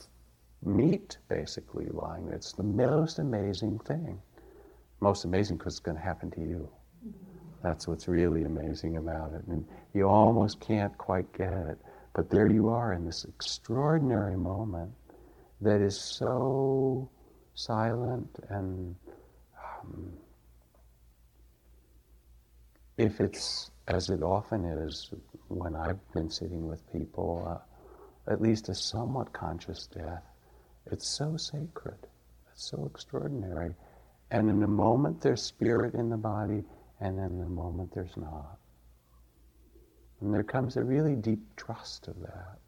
meat, basically, lying there. It's the most amazing thing. Most amazing because it's going to happen to you. That's what's really amazing about it. And you almost can't quite get it. But there you are in this extraordinary moment that is so silent and if it's as it often is when I've been sitting with people, uh, at least a somewhat conscious death, it's so sacred, it's so extraordinary. And in the moment there's spirit in the body, and in the moment there's not. And there comes a really deep trust of that.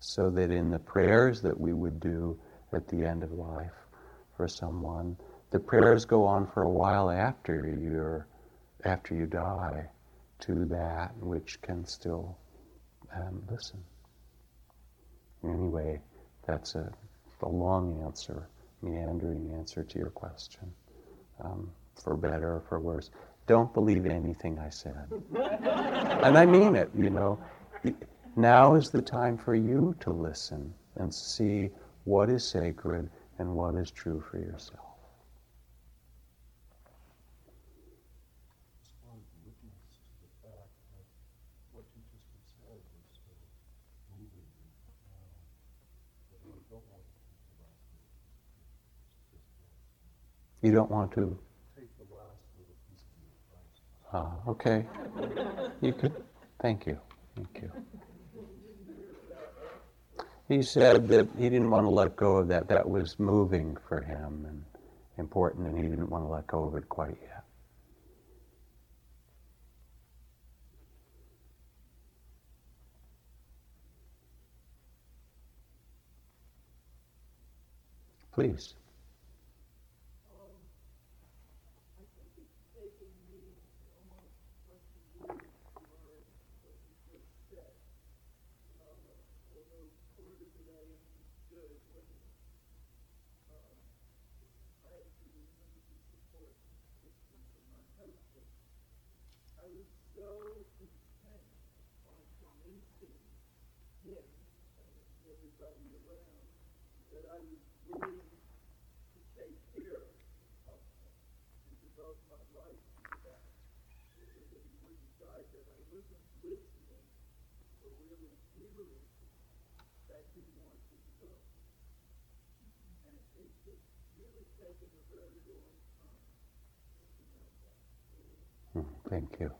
So that in the prayers that we would do at the end of life for someone, the prayers go on for a while after you're after you die to that which can still um, listen. Anyway, that's a, a long answer, meandering answer to your question, um, for better or for worse. Don't believe anything I said. and I mean it, you know. Now is the time for you to listen and see what is sacred and what is true for yourself. You don't want to Ah, okay. You could. Thank you. Thank you. He said that he didn't want to let go of that. That was moving for him and important, and he didn't want to let go of it quite yet. Please. Thank you.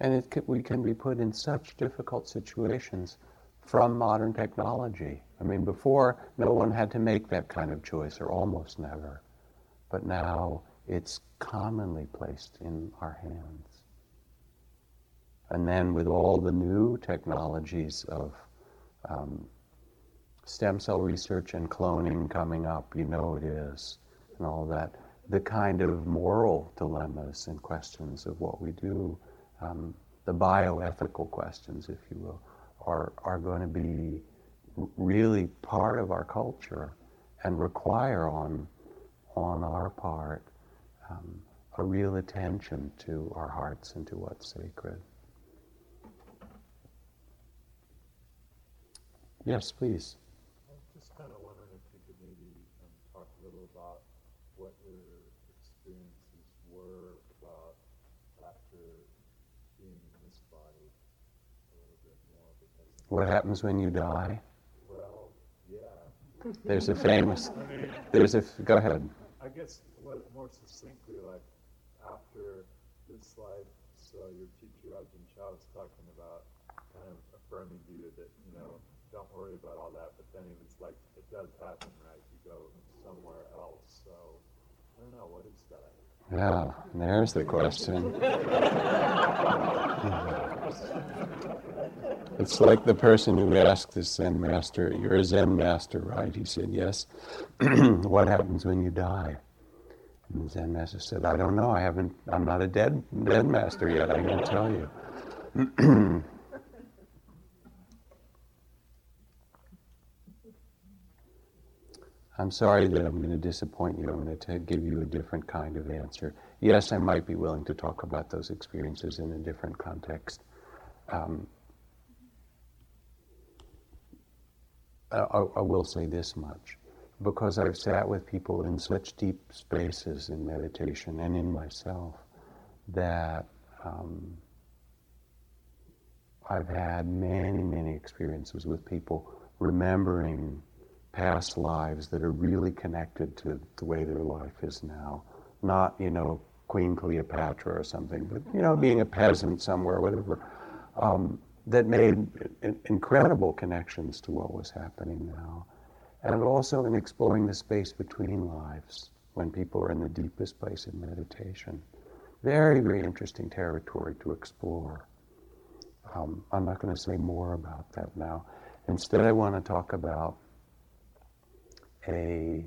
And it can, we can be put in such difficult situations from modern technology. I mean, before, no one had to make that kind of choice, or almost never. But now it's commonly placed in our hands. And then with all the new technologies of um, stem cell research and cloning coming up, you know it is, and all that, the kind of moral dilemmas and questions of what we do, um, the bioethical questions, if you will, are, are going to be really part of our culture and require on, on our part um, a real attention to our hearts and to what's sacred. Yes, please. What happens when you die? well yeah There's a famous. There's a. Go ahead. I guess what more succinctly like after this life so your teacher Ajahn Chah was talking about kind of affirming you that you know don't worry about all that but then he was like it does happen right you go somewhere else so I don't know what is that Yeah, there's the question. It's like the person who asked the Zen master, You're a Zen master, right? He said, Yes. what happens when you die? And the Zen master said, I don't know. I haven't, I'm not a dead, dead master yet. I can't tell you. I'm sorry that I'm going to disappoint you. I'm going to give you a different kind of answer. Yes, I might be willing to talk about those experiences in a different context. Um, I, I will say this much because I've sat with people in such deep spaces in meditation and in myself that um, I've had many, many experiences with people remembering past lives that are really connected to the way their life is now. Not, you know, Queen Cleopatra or something, but, you know, being a peasant somewhere, whatever, um, that made incredible connections to what was happening now. And also in exploring the space between lives when people are in the deepest place of meditation. Very, very interesting territory to explore. Um, I'm not going to say more about that now. Instead, I want to talk about a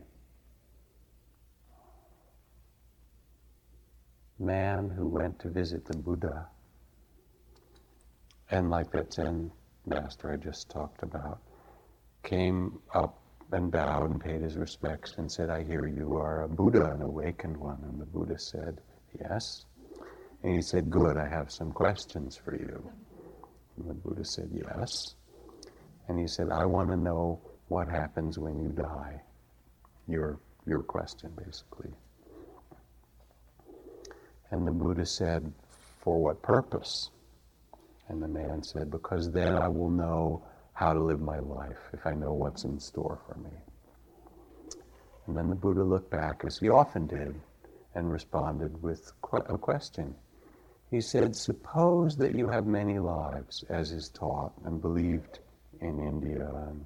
man who went to visit the Buddha, and like that Zen master I just talked about, came up and bowed and paid his respects and said, I hear you are a Buddha, an awakened one. And the Buddha said, Yes. And he said, Good, I have some questions for you. And the Buddha said, Yes. And he said, I want to know what happens when you die your, your question, basically. And the Buddha said, For what purpose? And the man said, Because then I will know how to live my life if I know what's in store for me. And then the Buddha looked back, as he often did, and responded with a question. He said, Suppose that you have many lives, as is taught and believed in India and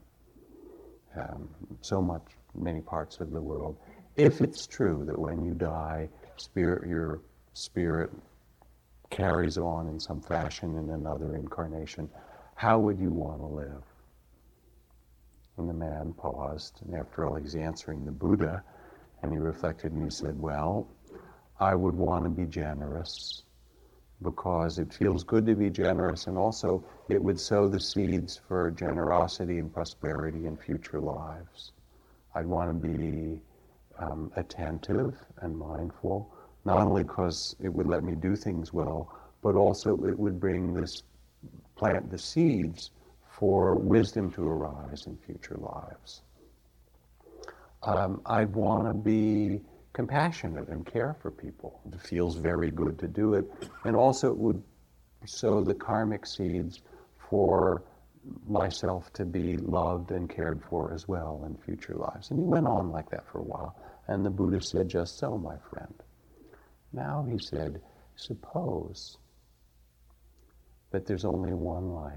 um, so much many parts of the world. If it's true that when you die, spirit, your spirit carries on in some fashion in another incarnation, how would you want to live? And the man paused, and after all, he's answering the Buddha, and he reflected and he said, Well, I would want to be generous because it feels good to be generous, and also it would sow the seeds for generosity and prosperity in future lives. I'd want to be um, attentive and mindful, not only because it would let me do things well, but also it would bring this, plant the seeds for wisdom to arise in future lives. Um, I'd want to be compassionate and care for people. It feels very good to do it. And also it would sow the karmic seeds for myself to be loved and cared for as well in future lives. And he went on like that for a while. And the Buddha said, Just so, my friend. Now he said, Suppose that there's only one life,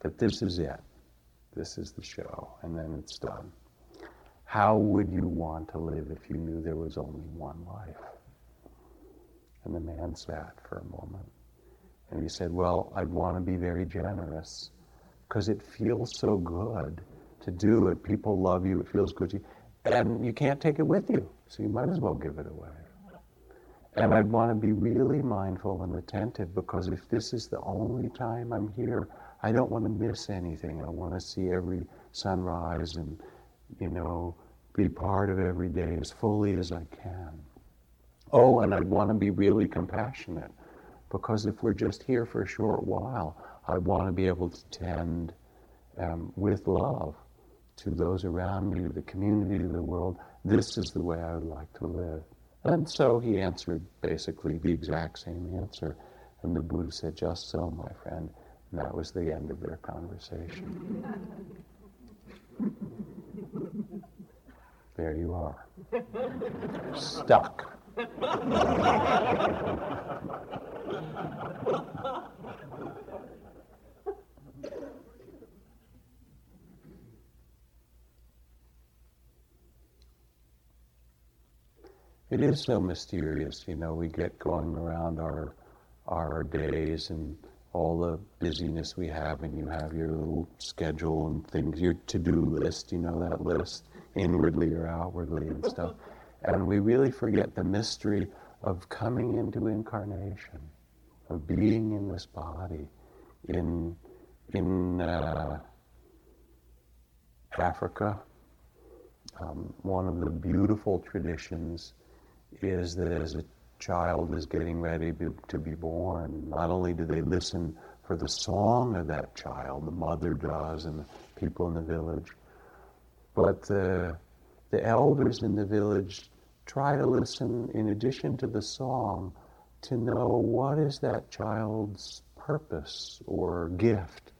that this is it, this is the show, and then it's done. How would you want to live if you knew there was only one life? And the man sat for a moment. And he said, Well, I'd want to be very generous because it feels so good to do it. People love you, it feels good to you. And you can't take it with you, so you might as well give it away. And I'd want to be really mindful and attentive because if this is the only time I'm here, I don't want to miss anything. I want to see every sunrise and, you know, be part of every day as fully as I can. Oh, and I'd want to be really compassionate because if we're just here for a short while, I want to be able to tend um, with love to those around me, to the community, to the world. This is the way I would like to live. And so he answered basically the exact same answer. And the Buddha said, Just so, my friend. And that was the end of their conversation. there you are. Stuck. It is so mysterious, you know. We get going around our our days and all the busyness we have, and you have your little schedule and things, your to-do list, you know that list, inwardly or outwardly and stuff. And we really forget the mystery of coming into incarnation, of being in this body, in in uh, Africa. Um, one of the beautiful traditions is that as a child is getting ready to be born, not only do they listen for the song of that child, the mother does and the people in the village, but the, the elders in the village try to listen in addition to the song to know what is that child's purpose or gift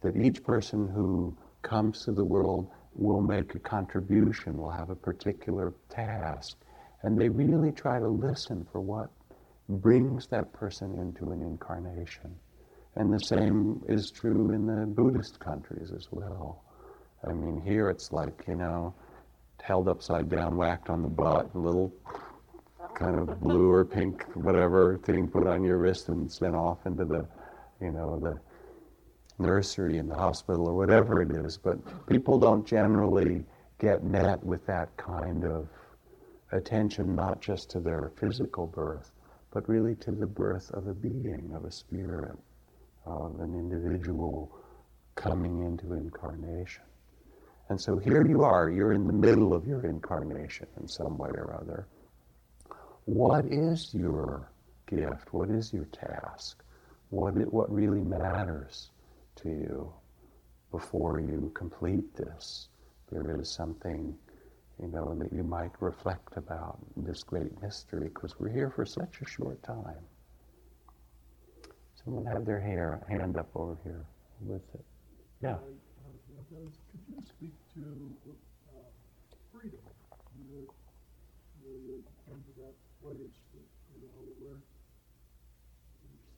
that each person who comes to the world will make a contribution, will have a particular task. And they really try to listen for what brings that person into an incarnation. And the same is true in the Buddhist countries as well. I mean, here it's like, you know, held upside down, whacked on the butt, a little kind of blue or pink, whatever thing put on your wrist and sent off into the, you know, the nursery in the hospital or whatever it is. But people don't generally get met with that kind of attention not just to their physical birth, but really to the birth of a being, of a spirit, of an individual coming into incarnation. And so here you are, you're in the middle of your incarnation in some way or other. What is your gift? What is your task? What, what really matters to you before you complete this? There is something you know, that you might reflect about this great mystery because we're here for such a short time. Someone had their hair, hand up over here with it. Yeah. could you speak to uh, freedom? To that place that, you know, where you're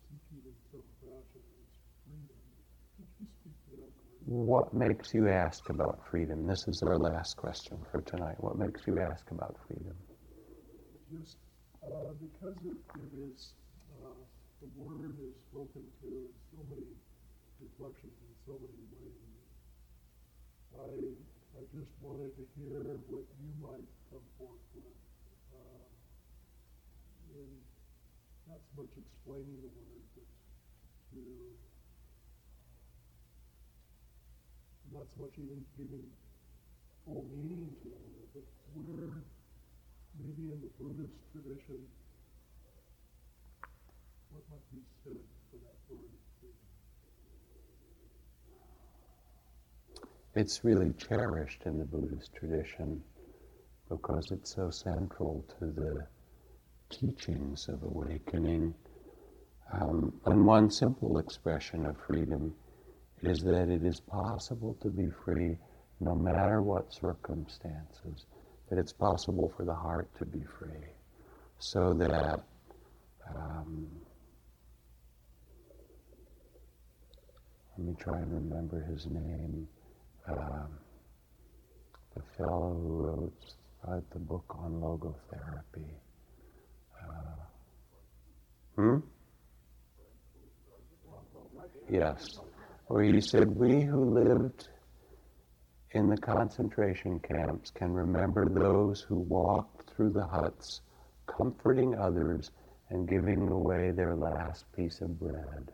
seeking in some fashion is freedom. Could you speak to that? What makes you ask about freedom? This is our last question for tonight. What makes you ask about freedom? Just uh, because it, it is, uh, the word is spoken to in so many reflections in so many ways. I, I just wanted to hear what you might come forth with. Uh, in not so much explaining the word, but to not so much even giving full meaning to but where maybe in the Buddhist tradition, what might be said for that word? It's really cherished in the Buddhist tradition because it's so central to the teachings of awakening. Um, and one simple expression of freedom is that it is possible to be free no matter what circumstances, that it's possible for the heart to be free. So that um, let me try and remember his name. Um, the fellow who wrote, the book on logotherapy. Uh, hmm? Yes where he said, We who lived in the concentration camps can remember those who walked through the huts, comforting others and giving away their last piece of bread.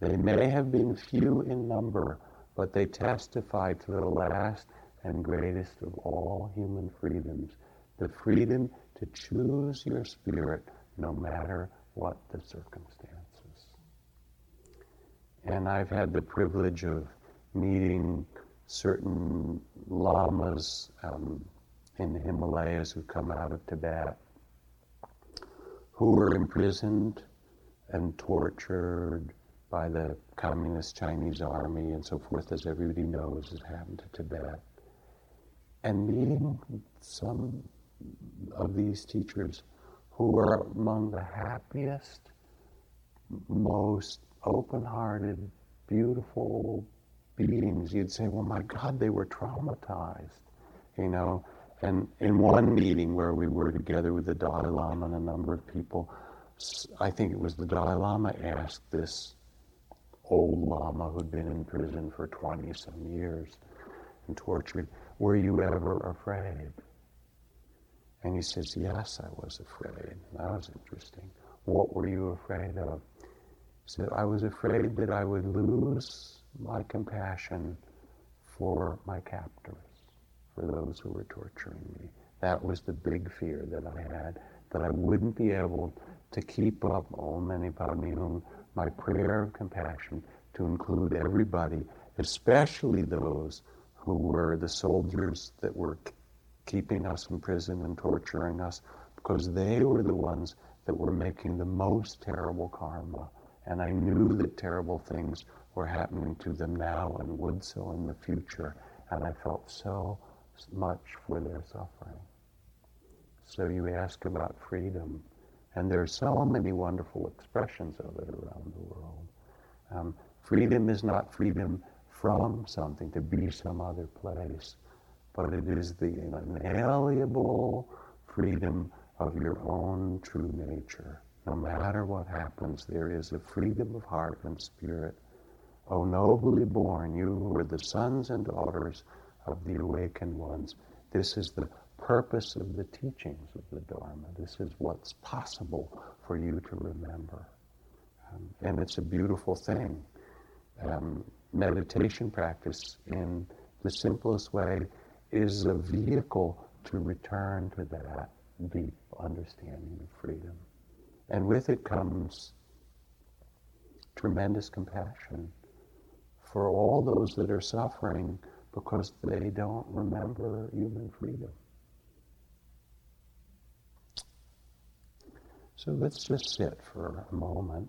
They may have been few in number, but they testified to the last and greatest of all human freedoms, the freedom to choose your spirit no matter what the circumstance. And I've had the privilege of meeting certain lamas um, in the Himalayas who come out of Tibet who were imprisoned and tortured by the communist Chinese army and so forth, as everybody knows has happened to Tibet. And meeting some of these teachers who were among the happiest, most open hearted, beautiful beings. You'd say, well, my God, they were traumatized, you know. And in one meeting where we were together with the Dalai Lama and a number of people, I think it was the Dalai Lama asked this old Lama who'd been in prison for 20 some years and tortured, Were you ever afraid? And he says, Yes, I was afraid. That was interesting. What were you afraid of? Said, I was afraid that I would lose my compassion for my captors, for those who were torturing me. That was the big fear that I had, that I wouldn't be able to keep up Om Mani Padme Hum, my prayer of compassion, to include everybody, especially those who were the soldiers that were keeping us in prison and torturing us, because they were the ones that were making the most terrible karma. And I knew that terrible things were happening to them now and would so in the future. And I felt so much for their suffering. So you ask about freedom. And there are so many wonderful expressions of it around the world. Um, freedom is not freedom from something, to be some other place, but it is the inalienable freedom of your own true nature. No matter what happens, there is a freedom of heart and spirit. O nobly born, you who are the sons and daughters of the awakened ones. This is the purpose of the teachings of the Dharma. This is what's possible for you to remember. Um, and it's a beautiful thing. Um, meditation practice, in the simplest way, is a vehicle to return to that deep understanding of freedom. And with it comes tremendous compassion for all those that are suffering because they don't remember human freedom. So let's just sit for a moment.